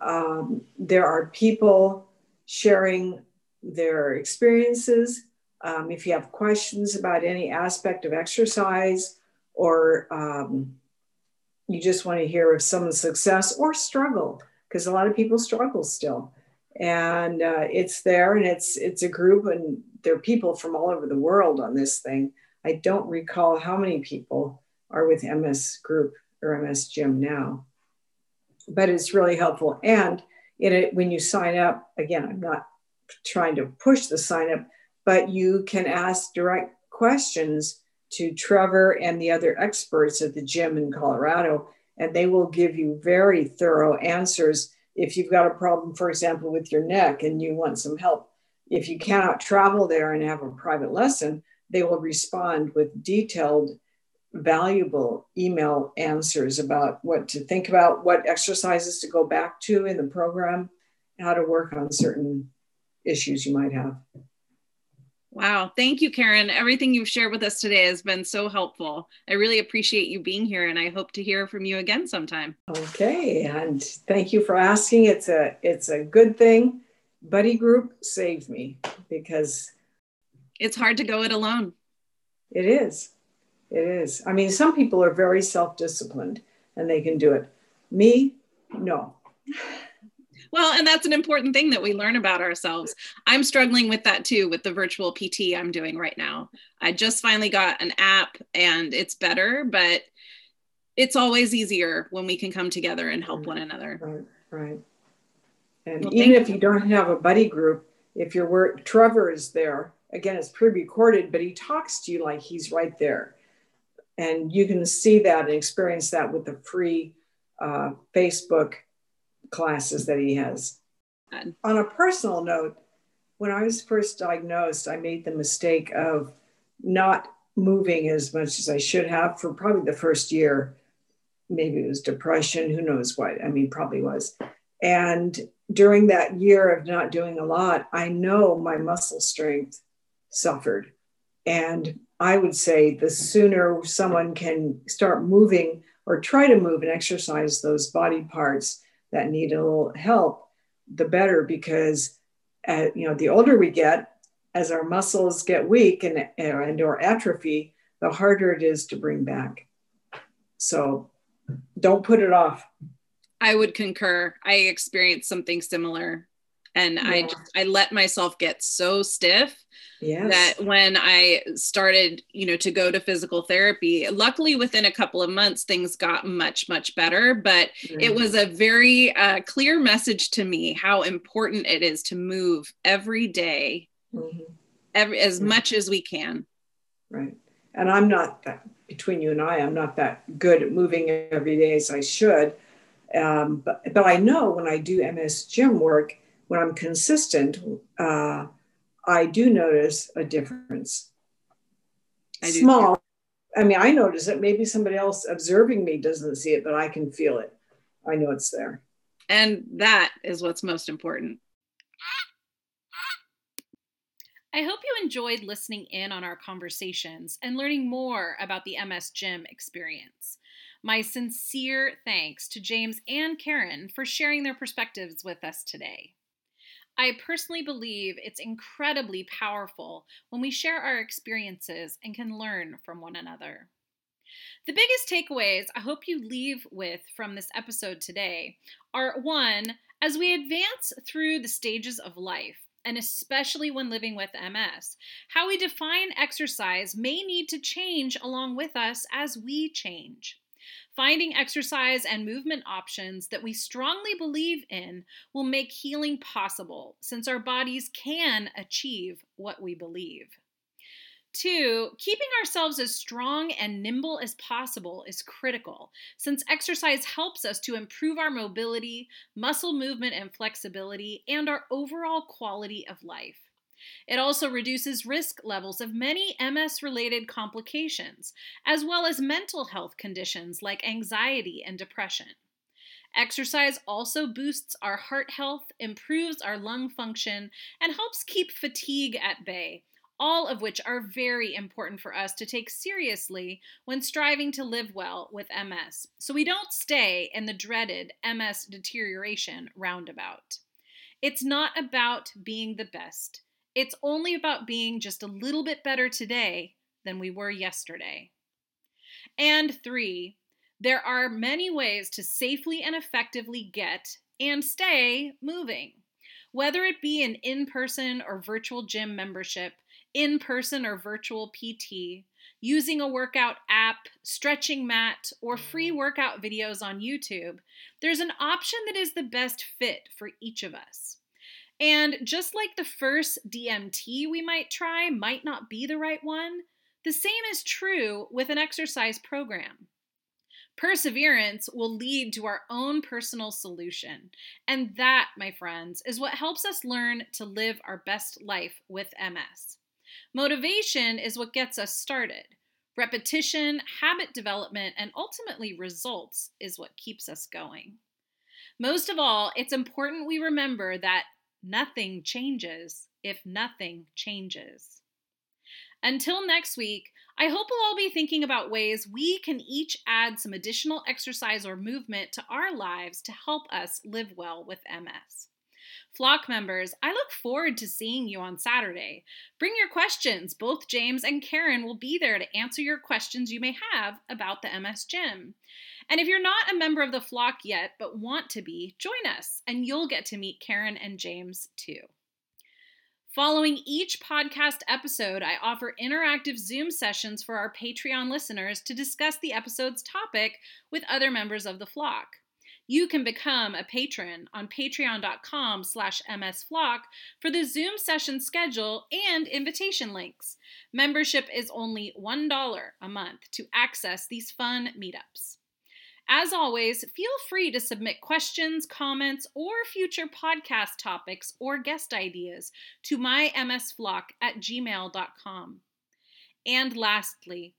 um, there are people sharing their experiences um, if you have questions about any aspect of exercise or um, you just want to hear of someone's success or struggle, because a lot of people struggle still. And uh, it's there and it's it's a group and there are people from all over the world on this thing. I don't recall how many people are with MS group or MS gym now, but it's really helpful. And in it, when you sign up, again, I'm not trying to push the sign up, but you can ask direct questions to Trevor and the other experts at the gym in Colorado, and they will give you very thorough answers. If you've got a problem, for example, with your neck and you want some help, if you cannot travel there and have a private lesson, they will respond with detailed, valuable email answers about what to think about, what exercises to go back to in the program, how to work on certain issues you might have. Wow. Thank you, Karen. Everything you've shared with us today has been so helpful. I really appreciate you being here and I hope to hear from you again sometime. Okay. And thank you for asking. It's a it's a good thing. Buddy group saved me because it's hard to go it alone. It is. It is. I mean, some people are very self-disciplined and they can do it. Me, no. <laughs> Well, and that's an important thing that we learn about ourselves. I'm struggling with that too with the virtual PT I'm doing right now. I just finally got an app and it's better, but it's always easier when we can come together and help one another. Right, right. And well, even if you don't have a buddy group, if your work, Trevor is there, again, it's pre recorded, but he talks to you like he's right there. And you can see that and experience that with the free uh, Facebook classes that he has. On a personal note, when I was first diagnosed, I made the mistake of not moving as much as I should have for probably the first year. Maybe it was depression, who knows what. I mean, probably was. And during that year of not doing a lot, I know my muscle strength suffered. And I would say the sooner someone can start moving or try to move and exercise those body parts that need a little help, the better because uh, you know the older we get, as our muscles get weak and, and or atrophy, the harder it is to bring back. So don't put it off. I would concur. I experienced something similar and yeah. I just I let myself get so stiff yes. that when I started, you know, to go to physical therapy, luckily within a couple of months things got much much better, but mm-hmm. it was a very uh, clear message to me how important it is to move every day mm-hmm. every, as mm-hmm. much as we can. Right. And I'm not that, between you and I, I'm not that good at moving every day as I should. Um, but, but I know when I do MS gym work, when I'm consistent, uh, I do notice a difference. I Small. I mean, I notice it. Maybe somebody else observing me doesn't see it, but I can feel it. I know it's there. And that is what's most important. I hope you enjoyed listening in on our conversations and learning more about the MS Gym experience. My sincere thanks to James and Karen for sharing their perspectives with us today. I personally believe it's incredibly powerful when we share our experiences and can learn from one another. The biggest takeaways I hope you leave with from this episode today are one, as we advance through the stages of life, and especially when living with MS. How we define exercise may need to change along with us as we change. Finding exercise and movement options that we strongly believe in will make healing possible since our bodies can achieve what we believe. Two, keeping ourselves as strong and nimble as possible is critical, since exercise helps us to improve our mobility, muscle movement and flexibility, and our overall quality of life. It also reduces risk levels of many MS related complications, as well as mental health conditions like anxiety and depression. Exercise also boosts our heart health, improves our lung function, and helps keep fatigue at bay, all of which are very important for us to take seriously when striving to live well with MS, so we don't stay in the dreaded MS deterioration roundabout. It's not about being the best, it's only about being just a little bit better today than we were yesterday. And three, there are many ways to safely and effectively get and stay moving. Whether it be an in person or virtual gym membership, in person or virtual PT, using a workout app, stretching mat, or free mm. workout videos on YouTube, there's an option that is the best fit for each of us. And just like the first DMT we might try might not be the right one, the same is true with an exercise program. Perseverance will lead to our own personal solution. And that, my friends, is what helps us learn to live our best life with MS. Motivation is what gets us started. Repetition, habit development, and ultimately results is what keeps us going. Most of all, it's important we remember that nothing changes if nothing changes. Until next week, I hope we'll all be thinking about ways we can each add some additional exercise or movement to our lives to help us live well with MS. Flock members, I look forward to seeing you on Saturday. Bring your questions. Both James and Karen will be there to answer your questions you may have about the MS Gym. And if you're not a member of the flock yet but want to be, join us and you'll get to meet Karen and James too. Following each podcast episode, I offer interactive Zoom sessions for our Patreon listeners to discuss the episode's topic with other members of the flock. You can become a patron on patreon.com slash msflock for the Zoom session schedule and invitation links. Membership is only $1 a month to access these fun meetups. As always, feel free to submit questions, comments, or future podcast topics or guest ideas to mymsflock at gmail.com. And lastly,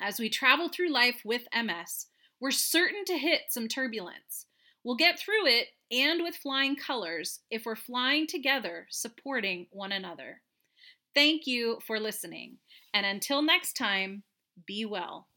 as we travel through life with MS, we're certain to hit some turbulence. We'll get through it and with flying colors if we're flying together, supporting one another. Thank you for listening. And until next time, be well.